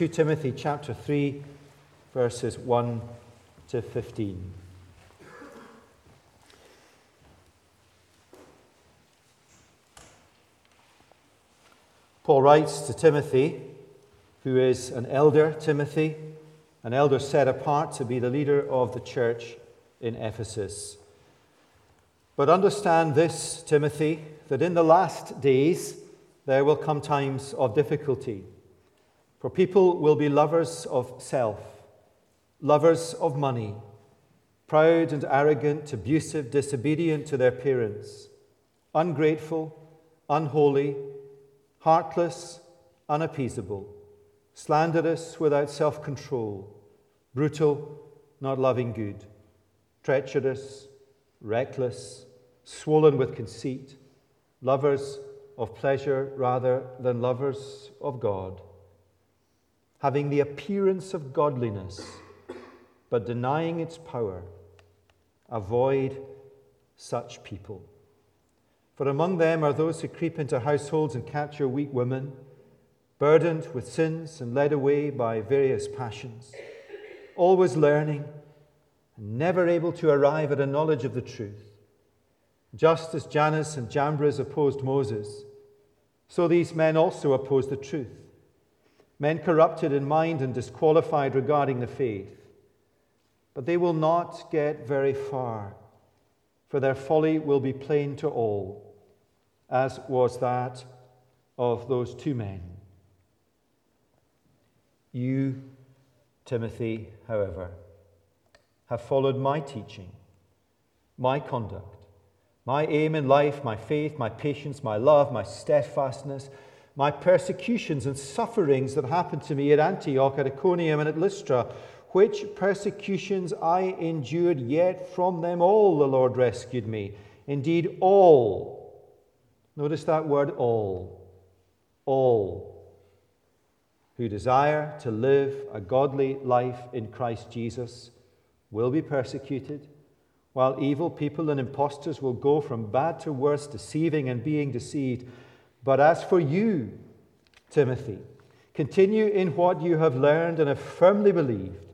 2 Timothy chapter 3, verses 1 to 15. Paul writes to Timothy, who is an elder, Timothy, an elder set apart to be the leader of the church in Ephesus. But understand this, Timothy, that in the last days there will come times of difficulty. For people will be lovers of self, lovers of money, proud and arrogant, abusive, disobedient to their parents, ungrateful, unholy, heartless, unappeasable, slanderous, without self control, brutal, not loving good, treacherous, reckless, swollen with conceit, lovers of pleasure rather than lovers of God having the appearance of godliness, but denying its power. Avoid such people. For among them are those who creep into households and capture weak women, burdened with sins and led away by various passions, always learning and never able to arrive at a knowledge of the truth. Just as Jannes and Jambres opposed Moses, so these men also oppose the truth men corrupted in mind and disqualified regarding the faith. But they will not get very far, for their folly will be plain to all, as was that of those two men. You, Timothy, however, have followed my teaching, my conduct, my aim in life, my faith, my patience, my love, my steadfastness my persecutions and sufferings that happened to me at Antioch, at Iconium, and at Lystra, which persecutions I endured, yet from them all the Lord rescued me. Indeed, all. Notice that word all. All who desire to live a godly life in Christ Jesus will be persecuted, while evil people and impostors will go from bad to worse, deceiving and being deceived. But as for you, Timothy, continue in what you have learned and have firmly believed,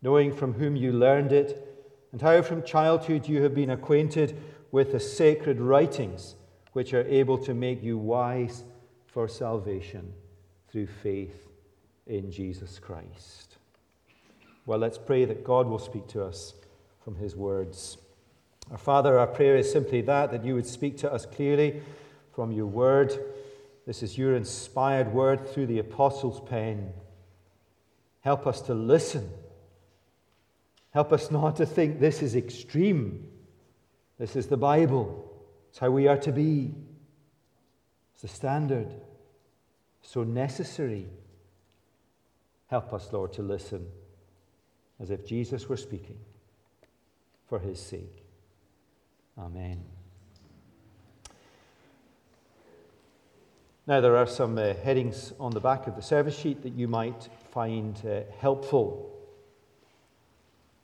knowing from whom you learned it, and how from childhood you have been acquainted with the sacred writings, which are able to make you wise for salvation through faith in Jesus Christ. Well, let's pray that God will speak to us from his words. Our Father, our prayer is simply that, that you would speak to us clearly from your word. This is your inspired word through the apostles' pen. Help us to listen. Help us not to think this is extreme. This is the Bible. It's how we are to be. It's the standard. So necessary. Help us, Lord, to listen as if Jesus were speaking for his sake. Amen. Now, there are some uh, headings on the back of the service sheet that you might find uh, helpful.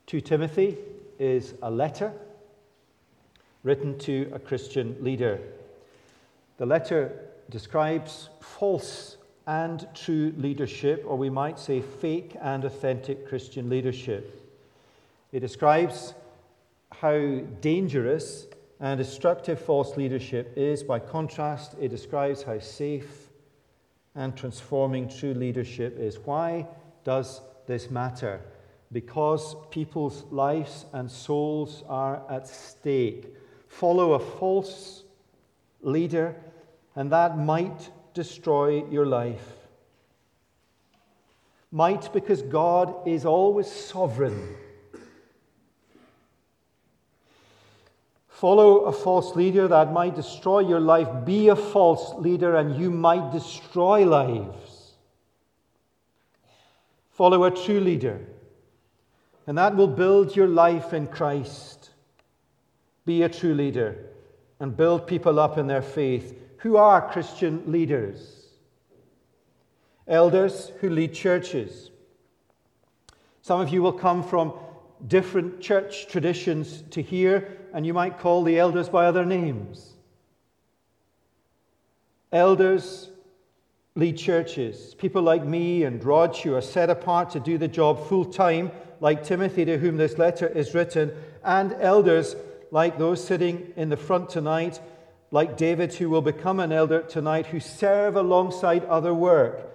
2 Timothy is a letter written to a Christian leader. The letter describes false and true leadership, or we might say fake and authentic Christian leadership. It describes how dangerous and destructive false leadership is, by contrast, it describes how safe and transforming true leadership is. Why does this matter? Because people's lives and souls are at stake. Follow a false leader, and that might destroy your life. Might because God is always sovereign Follow a false leader that might destroy your life. Be a false leader and you might destroy lives. Follow a true leader, and that will build your life in Christ. Be a true leader and build people up in their faith. Who are Christian leaders? Elders who lead churches. Some of you will come from different church traditions to here and you might call the elders by other names. Elders lead churches. People like me and Rog, who are set apart to do the job full time, like Timothy, to whom this letter is written, and elders like those sitting in the front tonight, like David, who will become an elder tonight, who serve alongside other work.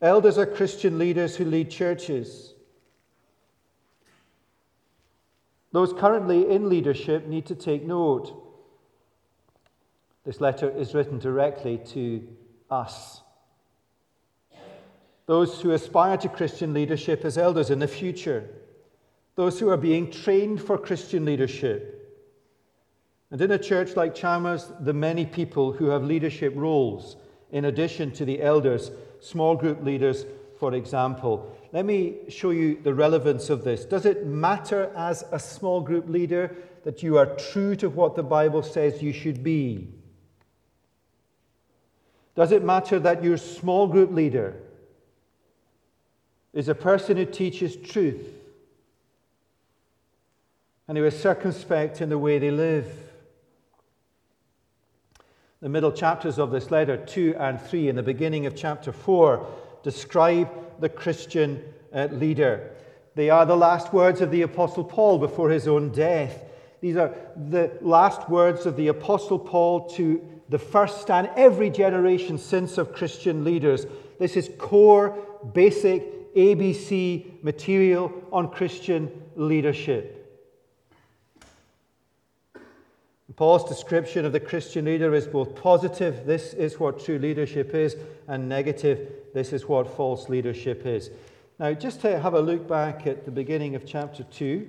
Elders are Christian leaders who lead churches. Those currently in leadership need to take note. This letter is written directly to us. Those who aspire to Christian leadership as elders in the future. Those who are being trained for Christian leadership. And in a church like Chalmers, the many people who have leadership roles, in addition to the elders, small group leaders, for example. Let me show you the relevance of this. Does it matter as a small group leader that you are true to what the Bible says you should be? Does it matter that your small group leader is a person who teaches truth and who is circumspect in the way they live? The middle chapters of this letter, 2 and 3, and the beginning of chapter 4, describe the Christian uh, leader. They are the last words of the Apostle Paul before his own death. These are the last words of the Apostle Paul to the first and every generation since of Christian leaders. This is core, basic, ABC material on Christian leadership. Paul's description of the Christian leader is both positive, this is what true leadership is, and negative, this is what false leadership is. Now, just to have a look back at the beginning of chapter 2.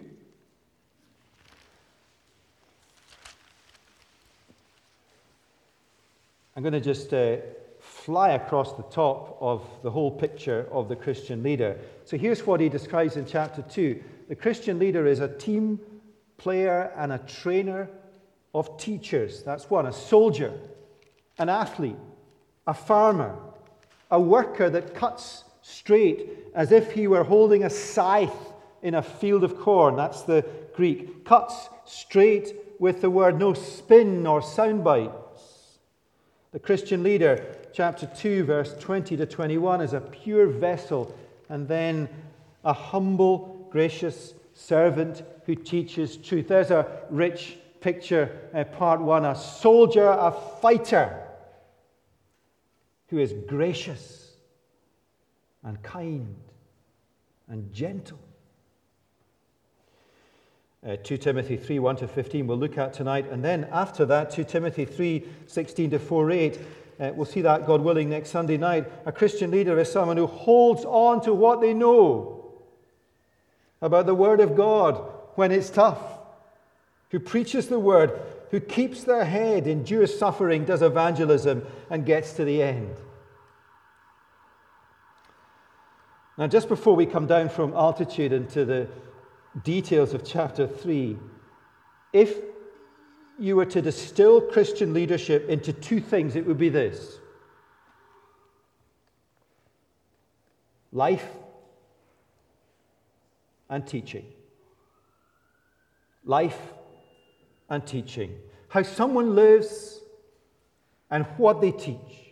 I'm going to just uh, fly across the top of the whole picture of the Christian leader. So here's what he describes in chapter 2 the Christian leader is a team player and a trainer of teachers. That's one. A soldier, an athlete, a farmer, a worker that cuts straight as if he were holding a scythe in a field of corn. That's the Greek. Cuts straight with the word, no spin or soundbite. The Christian leader, chapter 2, verse 20 to 21, is a pure vessel and then a humble, gracious servant who teaches truth. There's a rich picture, uh, part one a soldier, a fighter who is gracious and kind and gentle. Uh, 2 Timothy 3 1 to 15, we'll look at tonight. And then after that, 2 Timothy 3 16 to 4 8, uh, we'll see that, God willing, next Sunday night. A Christian leader is someone who holds on to what they know about the Word of God when it's tough, who preaches the Word, who keeps their head, endures suffering, does evangelism, and gets to the end. Now, just before we come down from altitude into the details of chapter 3, if you were to distill Christian leadership into two things, it would be this life and teaching. Life and teaching. How someone lives and what they teach.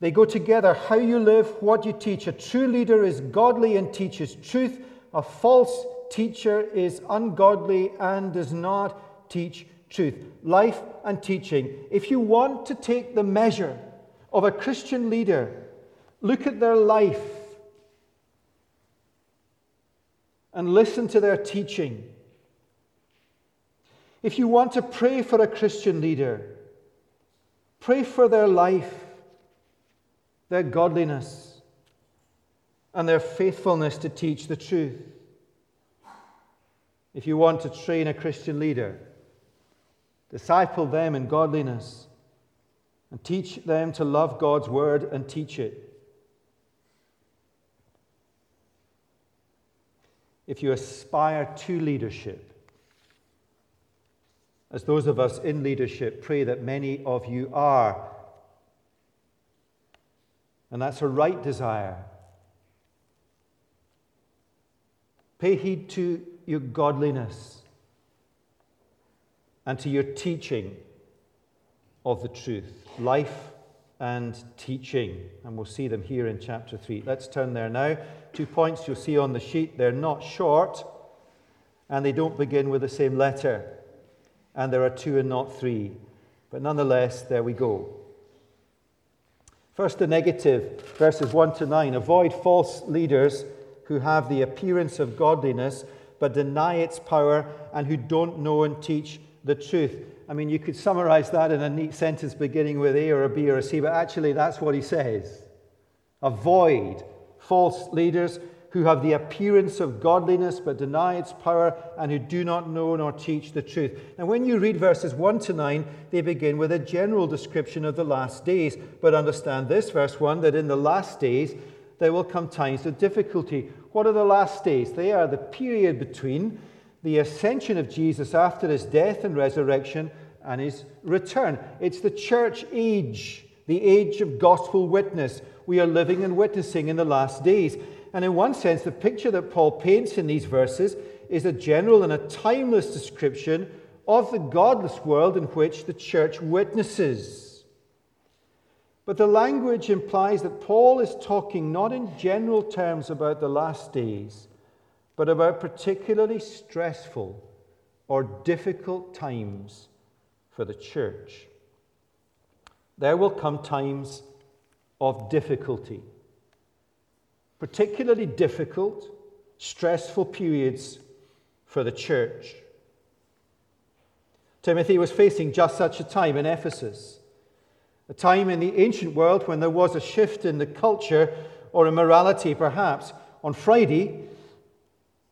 They go together. How you live, what you teach. A true leader is godly and teaches truth. A false teacher is ungodly and does not teach truth. Life and teaching. If you want to take the measure of a Christian leader, look at their life and listen to their teaching. If you want to pray for a Christian leader, pray for their life their godliness, and their faithfulness to teach the truth. If you want to train a Christian leader, disciple them in godliness and teach them to love God's word and teach it. If you aspire to leadership, as those of us in leadership pray that many of you are, and that's a right desire. Pay heed to your godliness and to your teaching of the truth, life and teaching. And we'll see them here in chapter 3. Let's turn there now. Two points you'll see on the sheet. They're not short, and they don't begin with the same letter. And there are two and not three. But nonetheless, there we go. First, the negative, verses 1 to 9. Avoid false leaders who have the appearance of godliness but deny its power and who don't know and teach the truth. I mean, you could summarize that in a neat sentence beginning with A or a B or a C, but actually, that's what he says. Avoid false leaders who have the appearance of godliness but deny its power and who do not know nor teach the truth. Now, when you read verses 1 to 9, they begin with a general description of the last days. But understand this, verse 1, that in the last days there will come times of difficulty. What are the last days? They are the period between the ascension of Jesus after his death and resurrection and his return. It's the church age, the age of gospel witness. We are living and witnessing in the last days. And in one sense, the picture that Paul paints in these verses is a general and a timeless description of the godless world in which the church witnesses. But the language implies that Paul is talking not in general terms about the last days, but about particularly stressful or difficult times for the church. There will come times of difficulty particularly difficult, stressful periods for the church. Timothy was facing just such a time in Ephesus, a time in the ancient world when there was a shift in the culture or in morality, perhaps. On Friday,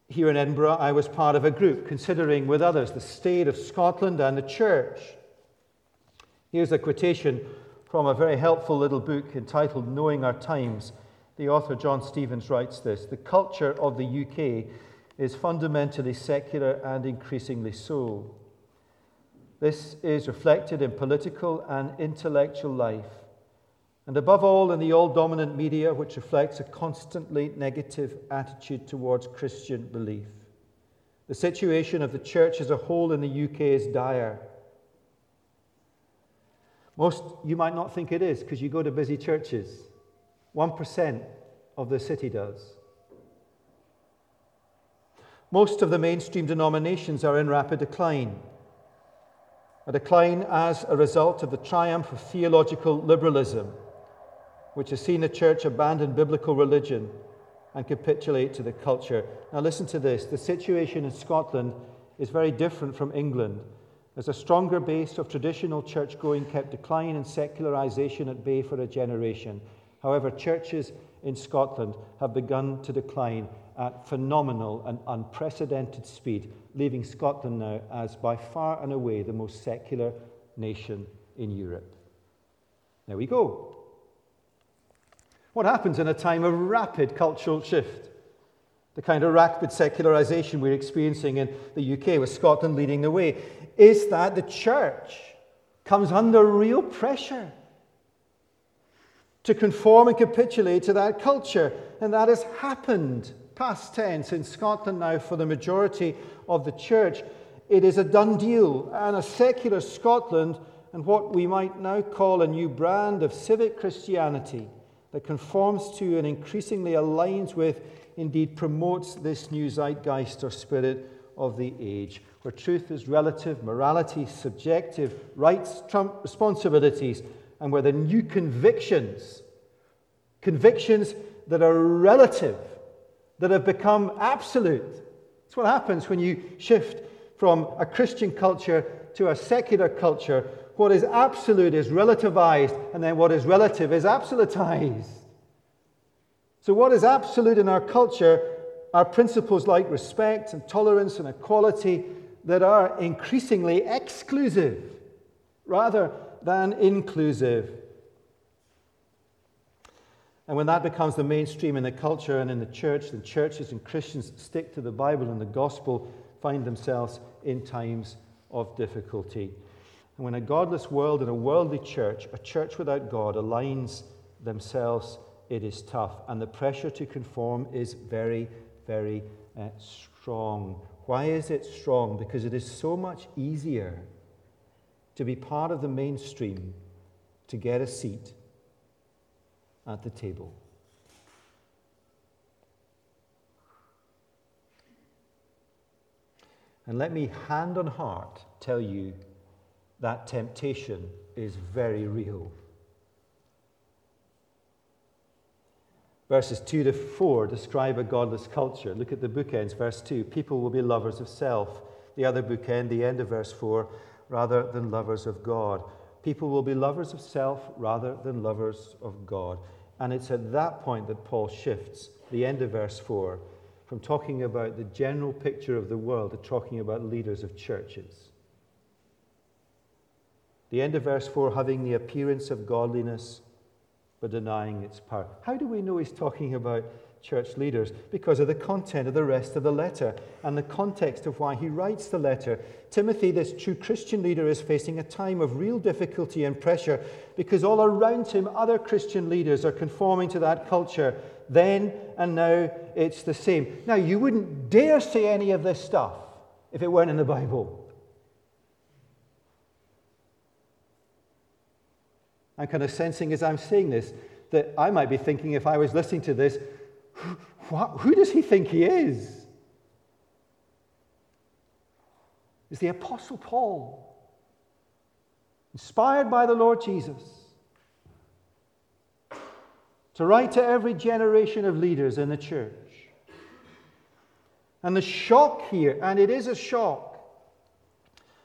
here in Edinburgh, I was part of a group considering with others the state of Scotland and the church. Here's a quotation from a very helpful little book entitled Knowing Our Times the author John Stevens writes this The culture of the UK is fundamentally secular and increasingly so. This is reflected in political and intellectual life, and above all in the all dominant media, which reflects a constantly negative attitude towards Christian belief. The situation of the church as a whole in the UK is dire. Most, you might not think it is because you go to busy churches. 1% of the city does. Most of the mainstream denominations are in rapid decline. A decline as a result of the triumph of theological liberalism, which has seen the church abandon biblical religion and capitulate to the culture. Now, listen to this the situation in Scotland is very different from England. As a stronger base of traditional church going kept decline and secularization at bay for a generation. However, churches in Scotland have begun to decline at phenomenal and unprecedented speed, leaving Scotland now as by far and away the most secular nation in Europe. There we go. What happens in a time of rapid cultural shift? The kind of rapid secularization we're experiencing in the UK, with Scotland leading the way, is that the church comes under real pressure to conform and capitulate to that culture. And that has happened, past tense, in Scotland now for the majority of the church. It is a done deal. And a secular Scotland and what we might now call a new brand of civic Christianity that conforms to and increasingly aligns with, indeed promotes this new zeitgeist or spirit of the age, where truth is relative, morality subjective, rights trump responsibilities, and where the new convictions, convictions that are relative, that have become absolute. That's what happens when you shift from a Christian culture to a secular culture. What is absolute is relativized, and then what is relative is absolutized. So, what is absolute in our culture are principles like respect and tolerance and equality that are increasingly exclusive rather than inclusive. And when that becomes the mainstream in the culture and in the church, then churches and Christians stick to the Bible and the gospel find themselves in times of difficulty. And when a godless world and a worldly church, a church without God, aligns themselves, it is tough. And the pressure to conform is very, very uh, strong. Why is it strong? Because it is so much easier to be part of the mainstream to get a seat at the table. And let me, hand on heart, tell you that temptation is very real. Verses 2 to 4 describe a godless culture. Look at the bookends. Verse 2 people will be lovers of self. The other bookend, the end of verse 4, rather than lovers of God. People will be lovers of self rather than lovers of God. And it's at that point that Paul shifts, the end of verse 4, from talking about the general picture of the world to talking about leaders of churches. The end of verse 4 having the appearance of godliness but denying its power. How do we know he's talking about church leaders? Because of the content of the rest of the letter and the context of why he writes the letter. Timothy, this true Christian leader, is facing a time of real difficulty and pressure because all around him, other Christian leaders are conforming to that culture. Then and now, it's the same. Now, you wouldn't dare say any of this stuff if it weren't in the Bible. I'm kind of sensing as I'm saying this that I might be thinking, if I was listening to this, what, who does he think he is? Is the Apostle Paul, inspired by the Lord Jesus, to write to every generation of leaders in the church. And the shock here, and it is a shock,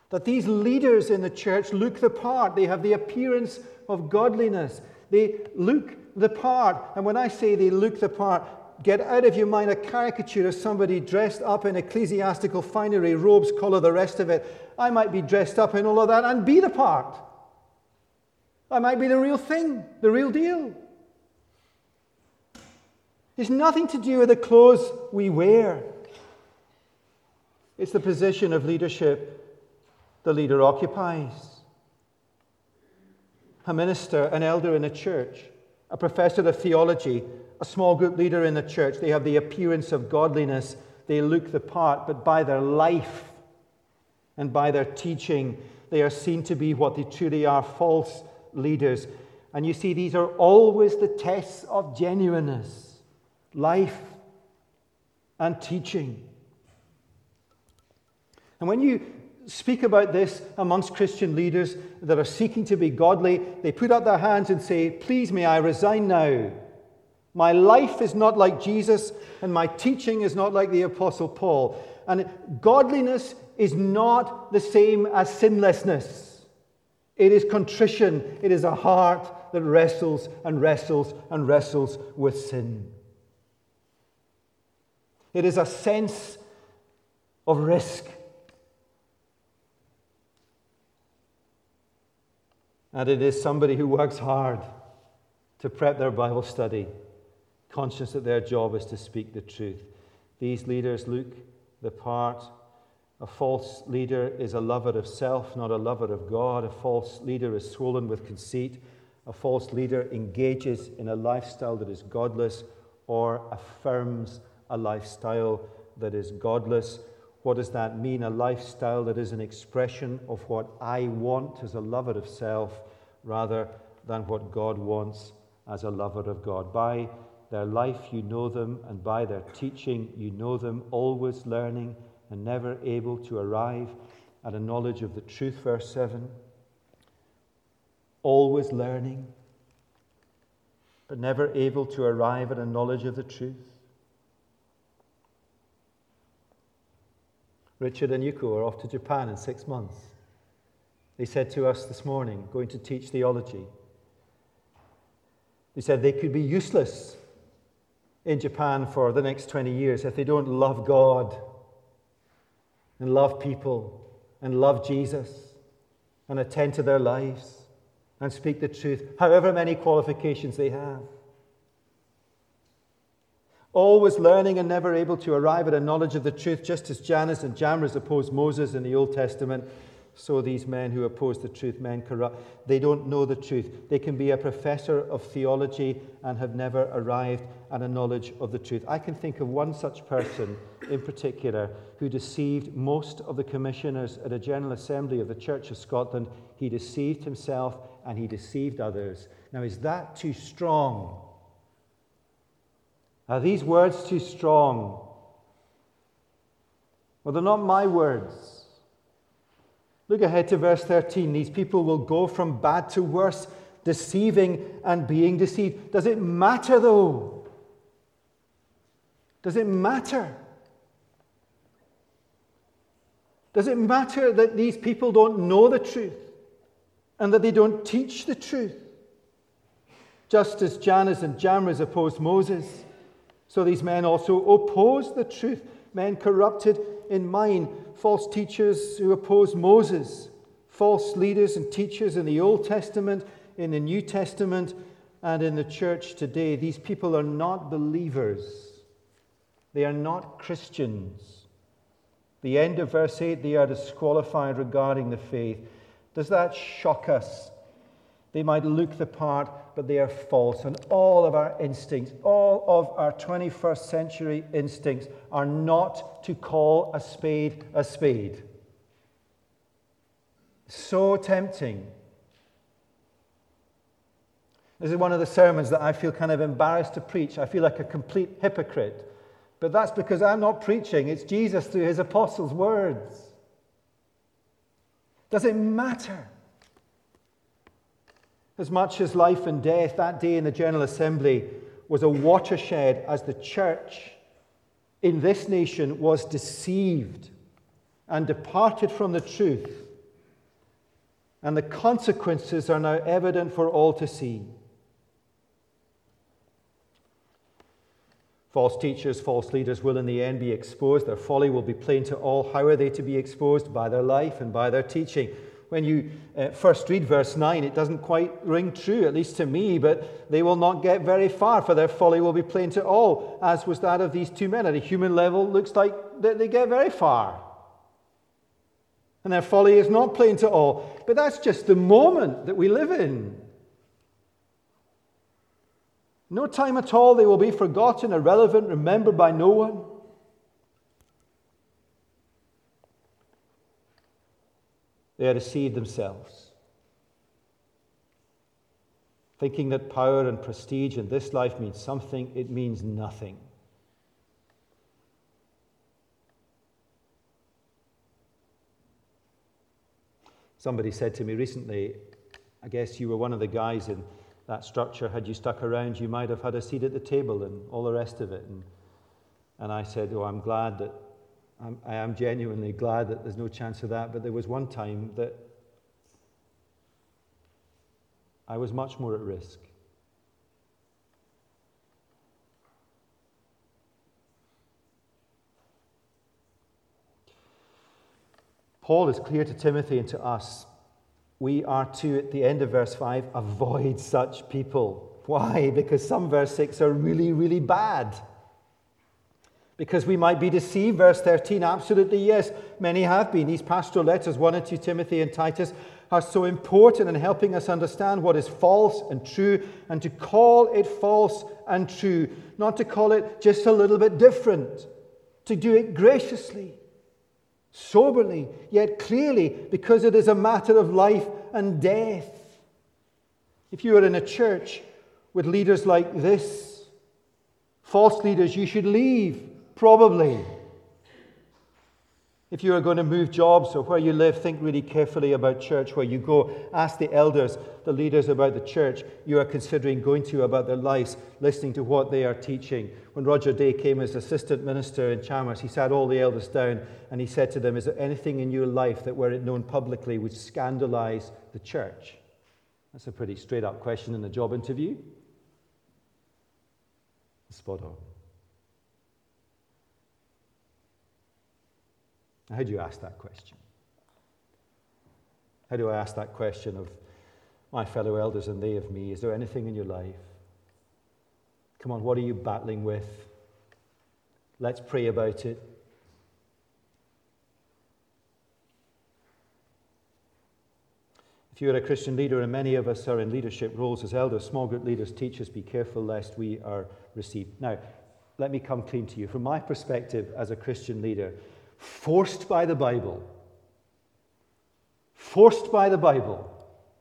that these leaders in the church look the part. They have the appearance of godliness. They look the part. And when I say they look the part, get out of your mind a caricature of somebody dressed up in ecclesiastical finery, robes, collar, the rest of it. I might be dressed up in all of that and be the part. I might be the real thing, the real deal. It's nothing to do with the clothes we wear. It's the position of leadership the leader occupies. A minister, an elder in a church, a professor of theology, a small group leader in the church, they have the appearance of godliness. They look the part, but by their life and by their teaching, they are seen to be what they truly are false leaders. And you see, these are always the tests of genuineness life and teaching. And when you speak about this amongst Christian leaders that are seeking to be godly. They put up their hands and say, Please, may I resign now. My life is not like Jesus, and my teaching is not like the Apostle Paul. And godliness is not the same as sinlessness. It is contrition, it is a heart that wrestles and wrestles and wrestles with sin. It is a sense of risk And it is somebody who works hard to prep their Bible study, conscious that their job is to speak the truth. These leaders look the part. A false leader is a lover of self, not a lover of God. A false leader is swollen with conceit. A false leader engages in a lifestyle that is godless or affirms a lifestyle that is godless. What does that mean? A lifestyle that is an expression of what I want as a lover of self rather than what God wants as a lover of God. By their life, you know them, and by their teaching, you know them, always learning and never able to arrive at a knowledge of the truth. Verse 7. Always learning, but never able to arrive at a knowledge of the truth. Richard and Yuko are off to Japan in six months. They said to us this morning, going to teach theology, they said they could be useless in Japan for the next 20 years if they don't love God and love people and love Jesus and attend to their lives and speak the truth, however many qualifications they have always learning and never able to arrive at a knowledge of the truth, just as Jannes and Jambres opposed Moses in the Old Testament. So these men who oppose the truth, men corrupt, they don't know the truth. They can be a professor of theology and have never arrived at a knowledge of the truth. I can think of one such person in particular, who deceived most of the commissioners at a General Assembly of the Church of Scotland. He deceived himself and he deceived others. Now, is that too strong? Are these words too strong? Well, they're not my words. Look ahead to verse 13. These people will go from bad to worse, deceiving and being deceived. Does it matter, though? Does it matter? Does it matter that these people don't know the truth and that they don't teach the truth? Just as Jannes and Jambres opposed Moses, so these men also opposed the truth. Men corrupted in mind, false teachers who oppose Moses, false leaders and teachers in the Old Testament, in the New Testament, and in the church today. These people are not believers, they are not Christians. The end of verse 8, they are disqualified regarding the faith. Does that shock us? They might look the part, but they are false. And all of our instincts, all of our 21st century instincts, are not to call a spade a spade. So tempting. This is one of the sermons that I feel kind of embarrassed to preach. I feel like a complete hypocrite but that's because I'm not preaching, it's Jesus through his apostles' words. Does it matter? As much as life and death, that day in the General Assembly was a watershed as the church in this nation was deceived and departed from the truth. And the consequences are now evident for all to see. False teachers, false leaders will in the end be exposed. Their folly will be plain to all. How are they to be exposed? By their life and by their teaching. When you uh, first read verse 9, it doesn't quite ring true, at least to me, but they will not get very far, for their folly will be plain to all, as was that of these two men. At a human level, looks like they get very far. And their folly is not plain to all. But that's just the moment that we live in. No time at all they will be forgotten, irrelevant, remembered by no one. They are deceived themselves, thinking that power and prestige in this life means something, it means nothing. Somebody said to me recently, I guess you were one of the guys in that structure, had you stuck around, you might have had a seat at the table and all the rest of it. And, and I said, Oh, I'm glad that, I'm, I am genuinely glad that there's no chance of that. But there was one time that I was much more at risk. Paul is clear to Timothy and to us we are to, at the end of verse 5, avoid such people. Why? Because some verse 6 are really, really bad. Because we might be deceived. Verse 13, absolutely yes. Many have been. These pastoral letters, 1 and 2 Timothy and Titus, are so important in helping us understand what is false and true and to call it false and true, not to call it just a little bit different, to do it graciously soberly, yet clearly, because it is a matter of life and death. If you are in a church with leaders like this, false leaders, you should leave, probably. If you are going to move jobs or where you live, think really carefully about church where you go. Ask the elders, the leaders about the church you are considering going to about their lives, listening to what they are teaching. When Roger Day came as assistant minister in Chalmers, he sat all the elders down and he said to them, Is there anything in your life that, were it known publicly, would scandalize the church? That's a pretty straight up question in a job interview. Spot on. How do you ask that question? How do I ask that question of my fellow elders and they of me? Is there anything in your life? Come on, what are you battling with? Let's pray about it. If you're a Christian leader, and many of us are in leadership roles as elders, small group leaders, teachers, be careful lest we are received. Now, let me come clean to you. From my perspective as a Christian leader, forced by the Bible, forced by the Bible,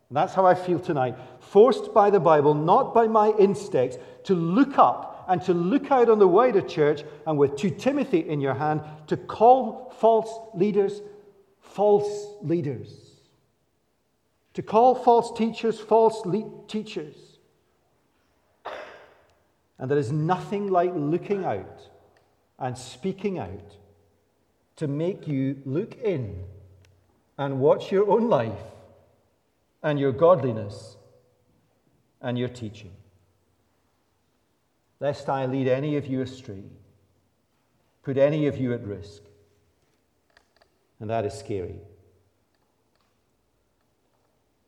and that's how I feel tonight, forced by the Bible, not by my instincts, to look up and to look out on the wider church and with 2 Timothy in your hand to call false leaders false leaders, to call false teachers false le- teachers. And there is nothing like looking out and speaking out to make you look in and watch your own life and your godliness and your teaching. Lest I lead any of you astray, put any of you at risk. And that is scary.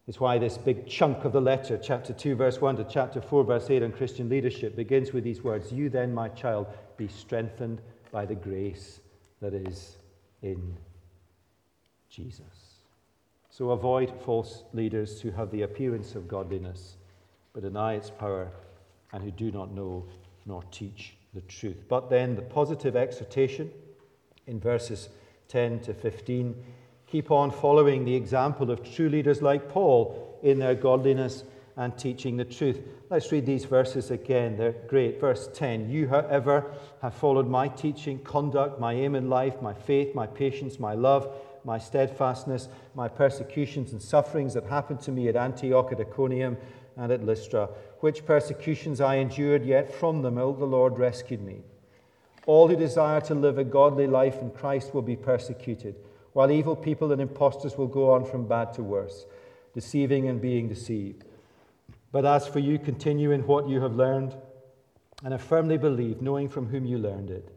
It's why this big chunk of the letter, chapter 2, verse 1 to chapter 4, verse 8 on Christian leadership, begins with these words You then, my child, be strengthened by the grace that is in Jesus. So avoid false leaders who have the appearance of godliness, but deny its power, and who do not know nor teach the truth. But then the positive exhortation in verses 10 to 15 keep on following the example of true leaders like Paul in their godliness and teaching the truth. Let's read these verses again. They're great. Verse 10 You, however, have followed my teaching, conduct, my aim in life, my faith, my patience, my love my steadfastness, my persecutions and sufferings that happened to me at Antioch, at Iconium, and at Lystra, which persecutions I endured, yet from them, all the Lord rescued me. All who desire to live a godly life in Christ will be persecuted, while evil people and impostors will go on from bad to worse, deceiving and being deceived. But as for you, continue in what you have learned and have firmly believed, knowing from whom you learned it,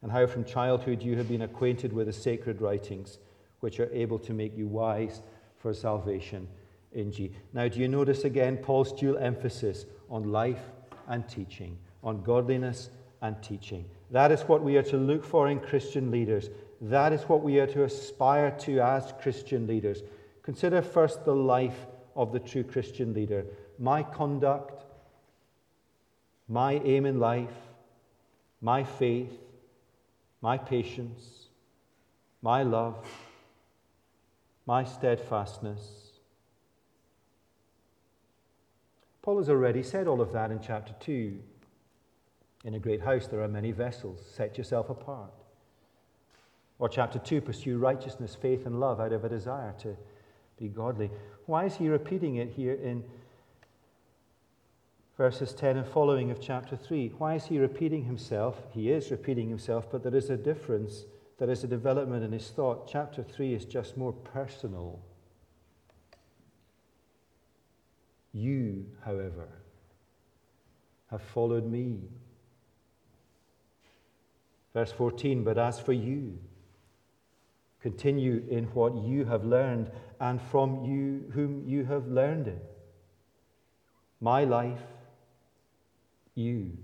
and how from childhood you have been acquainted with the sacred writings which are able to make you wise for salvation in G. Now, do you notice again Paul's dual emphasis on life and teaching, on godliness and teaching? That is what we are to look for in Christian leaders. That is what we are to aspire to as Christian leaders. Consider first the life of the true Christian leader. My conduct, my aim in life, my faith, my patience, my love my steadfastness. Paul has already said all of that in chapter 2. In a great house there are many vessels. Set yourself apart. Or chapter 2, pursue righteousness, faith, and love out of a desire to be godly. Why is he repeating it here in verses 10 and following of chapter 3? Why is he repeating himself? He is repeating himself, but there is a difference there is a development in his thought. Chapter 3 is just more personal. You, however, have followed me. Verse 14, but as for you, continue in what you have learned and from you whom you have learned it. My life, you.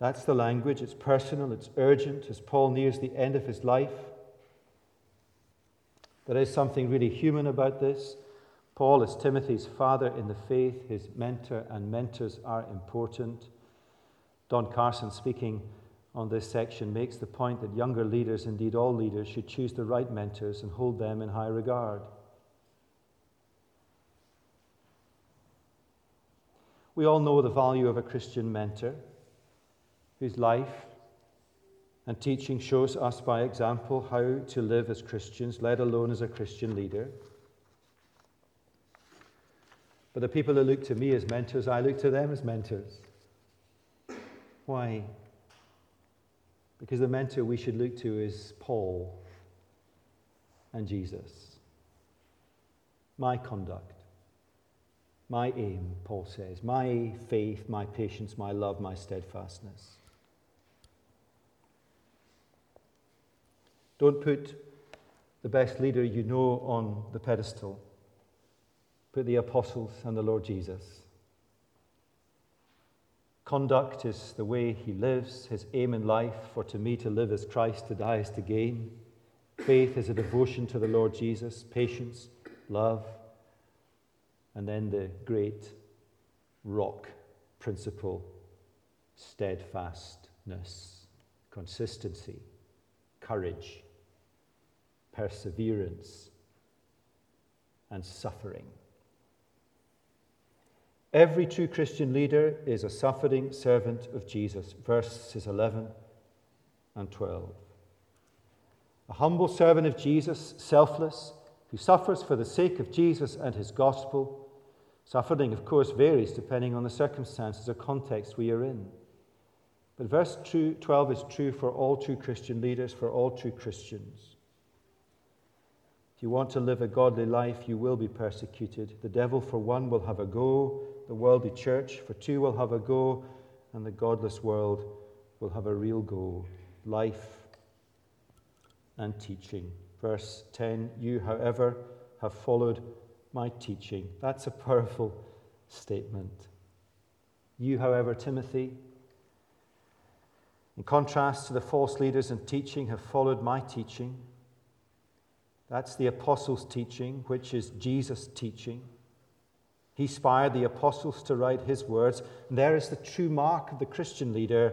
That's the language. It's personal, it's urgent as Paul nears the end of his life. There is something really human about this. Paul is Timothy's father in the faith, his mentor, and mentors are important. Don Carson, speaking on this section, makes the point that younger leaders, indeed all leaders, should choose the right mentors and hold them in high regard. We all know the value of a Christian mentor whose life and teaching shows us by example how to live as Christians, let alone as a Christian leader. But the people who look to me as mentors, I look to them as mentors. Why? Because the mentor we should look to is Paul and Jesus. My conduct, my aim, Paul says, my faith, my patience, my love, my steadfastness. Don't put the best leader you know on the pedestal. Put the apostles and the Lord Jesus. Conduct is the way he lives, his aim in life, for to me to live is Christ, to die is to gain. Faith is a devotion to the Lord Jesus, patience, love, and then the great rock principle steadfastness, consistency, courage, perseverance, and suffering. Every true Christian leader is a suffering servant of Jesus. Verses 11 and 12. A humble servant of Jesus, selfless, who suffers for the sake of Jesus and his gospel. Suffering, of course, varies depending on the circumstances or context we are in. But verse 12 is true for all true Christian leaders, for all true Christians. If you want to live a godly life, you will be persecuted. The devil, for one, will have a go, the worldly church, for two, will have a go, and the godless world will have a real go. Life and teaching. Verse 10 You, however, have followed my teaching. That's a powerful statement. You, however, Timothy, in contrast to the false leaders in teaching, have followed my teaching. That's the apostles' teaching, which is Jesus' teaching. He inspired the apostles to write his words. And there is the true mark of the Christian leader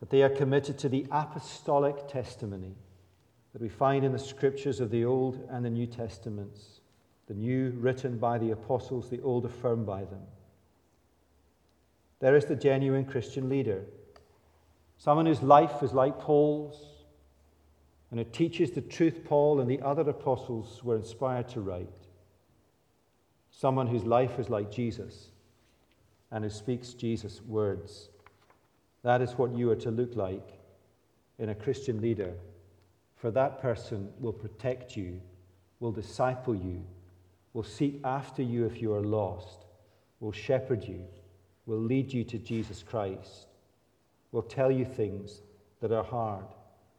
that they are committed to the apostolic testimony that we find in the scriptures of the Old and the New Testaments. The new written by the apostles, the old affirmed by them. There is the genuine Christian leader, someone whose life is like Paul's and it teaches the truth Paul and the other apostles were inspired to write. Someone whose life is like Jesus and who speaks Jesus' words. That is what you are to look like in a Christian leader. For that person will protect you, will disciple you, will seek after you if you are lost, will shepherd you, will lead you to Jesus Christ, will tell you things that are hard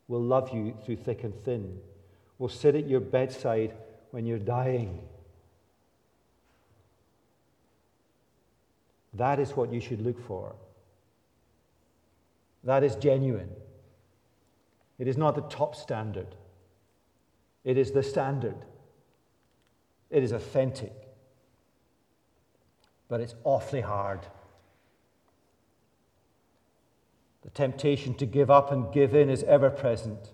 will love you through thick and thin, will sit at your bedside when you're dying. That is what you should look for. That is genuine. It is not the top standard, it is the standard. It is authentic. But it's awfully hard. The temptation to give up and give in is ever present,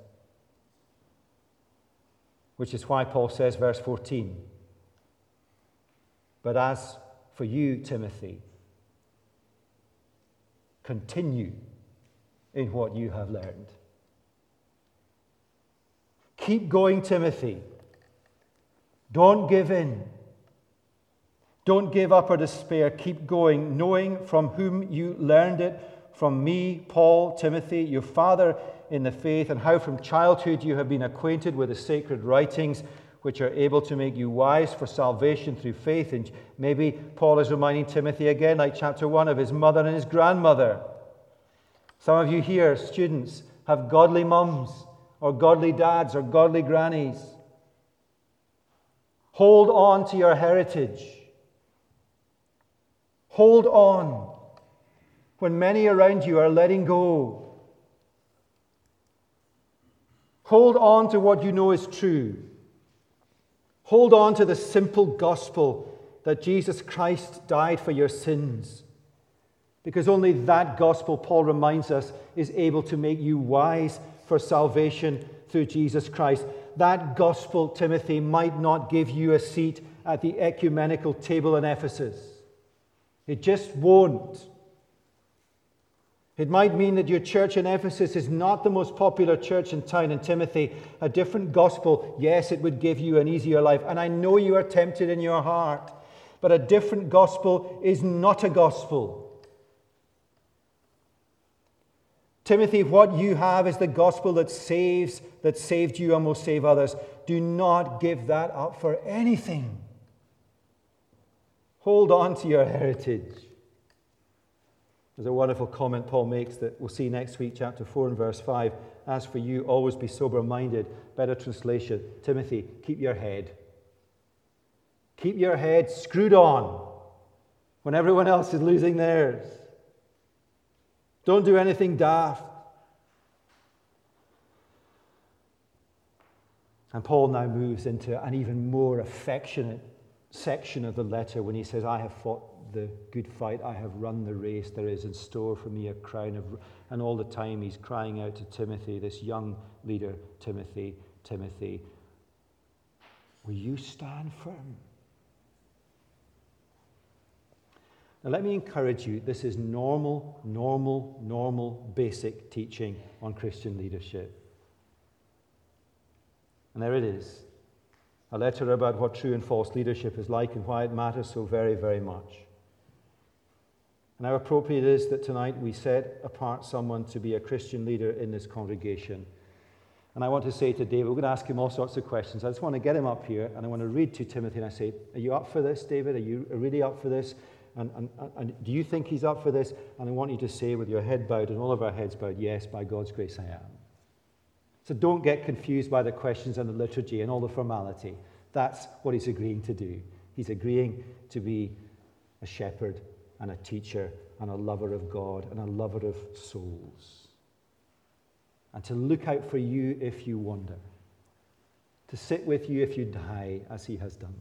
which is why Paul says, verse 14, But as for you, Timothy, continue in what you have learned. Keep going, Timothy. Don't give in. Don't give up or despair. Keep going, knowing from whom you learned it from me, Paul, Timothy, your father in the faith, and how from childhood you have been acquainted with the sacred writings which are able to make you wise for salvation through faith. And maybe Paul is reminding Timothy again, like chapter 1, of his mother and his grandmother. Some of you here, students, have godly mums, or godly dads, or godly grannies. Hold on to your heritage. Hold on when many around you are letting go. Hold on to what you know is true. Hold on to the simple gospel that Jesus Christ died for your sins. Because only that gospel, Paul reminds us, is able to make you wise for salvation through Jesus Christ. That gospel, Timothy, might not give you a seat at the ecumenical table in Ephesus. It just won't. It might mean that your church in Ephesus is not the most popular church in town. In Timothy, a different gospel, yes, it would give you an easier life. And I know you are tempted in your heart, but a different gospel is not a gospel. Timothy, what you have is the gospel that saves, that saved you and will save others. Do not give that up for anything. Hold on to your heritage. There's a wonderful comment Paul makes that we'll see next week, chapter 4 and verse 5. As for you, always be sober minded. Better translation Timothy, keep your head. Keep your head screwed on when everyone else is losing theirs. Don't do anything daft. And Paul now moves into an even more affectionate section of the letter when he says, I have fought the good fight, I have run the race, there is in store for me a crown of. And all the time he's crying out to Timothy, this young leader, Timothy, Timothy, will you stand firm? Now, let me encourage you this is normal, normal, normal, basic teaching on Christian leadership. And there it is a letter about what true and false leadership is like and why it matters so very, very much. And how appropriate it is that tonight we set apart someone to be a Christian leader in this congregation. And I want to say to David, we're going to ask him all sorts of questions. I just want to get him up here and I want to read to Timothy and I say, Are you up for this, David? Are you really up for this? And, and, and do you think he's up for this? And I want you to say with your head bowed and all of our heads bowed, Yes, by God's grace I am. So don't get confused by the questions and the liturgy and all the formality. That's what he's agreeing to do. He's agreeing to be a shepherd and a teacher and a lover of God and a lover of souls. And to look out for you if you wander. To sit with you if you die, as he has done.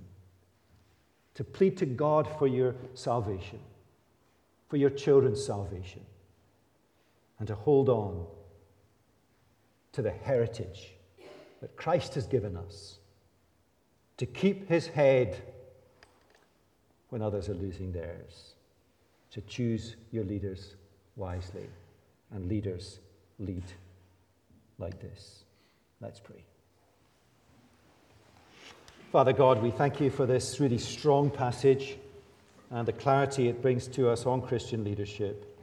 To plead to God for your salvation, for your children's salvation. And to hold on to the heritage that Christ has given us, to keep his head when others are losing theirs, to choose your leaders wisely, and leaders lead like this. Let's pray. Father God, we thank you for this really strong passage and the clarity it brings to us on Christian leadership.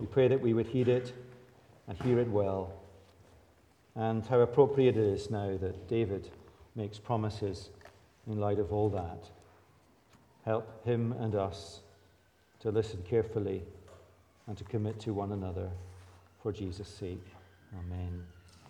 We pray that we would heed it and hear it well and how appropriate it is now that David makes promises in light of all that. Help him and us to listen carefully and to commit to one another for Jesus' sake. Amen.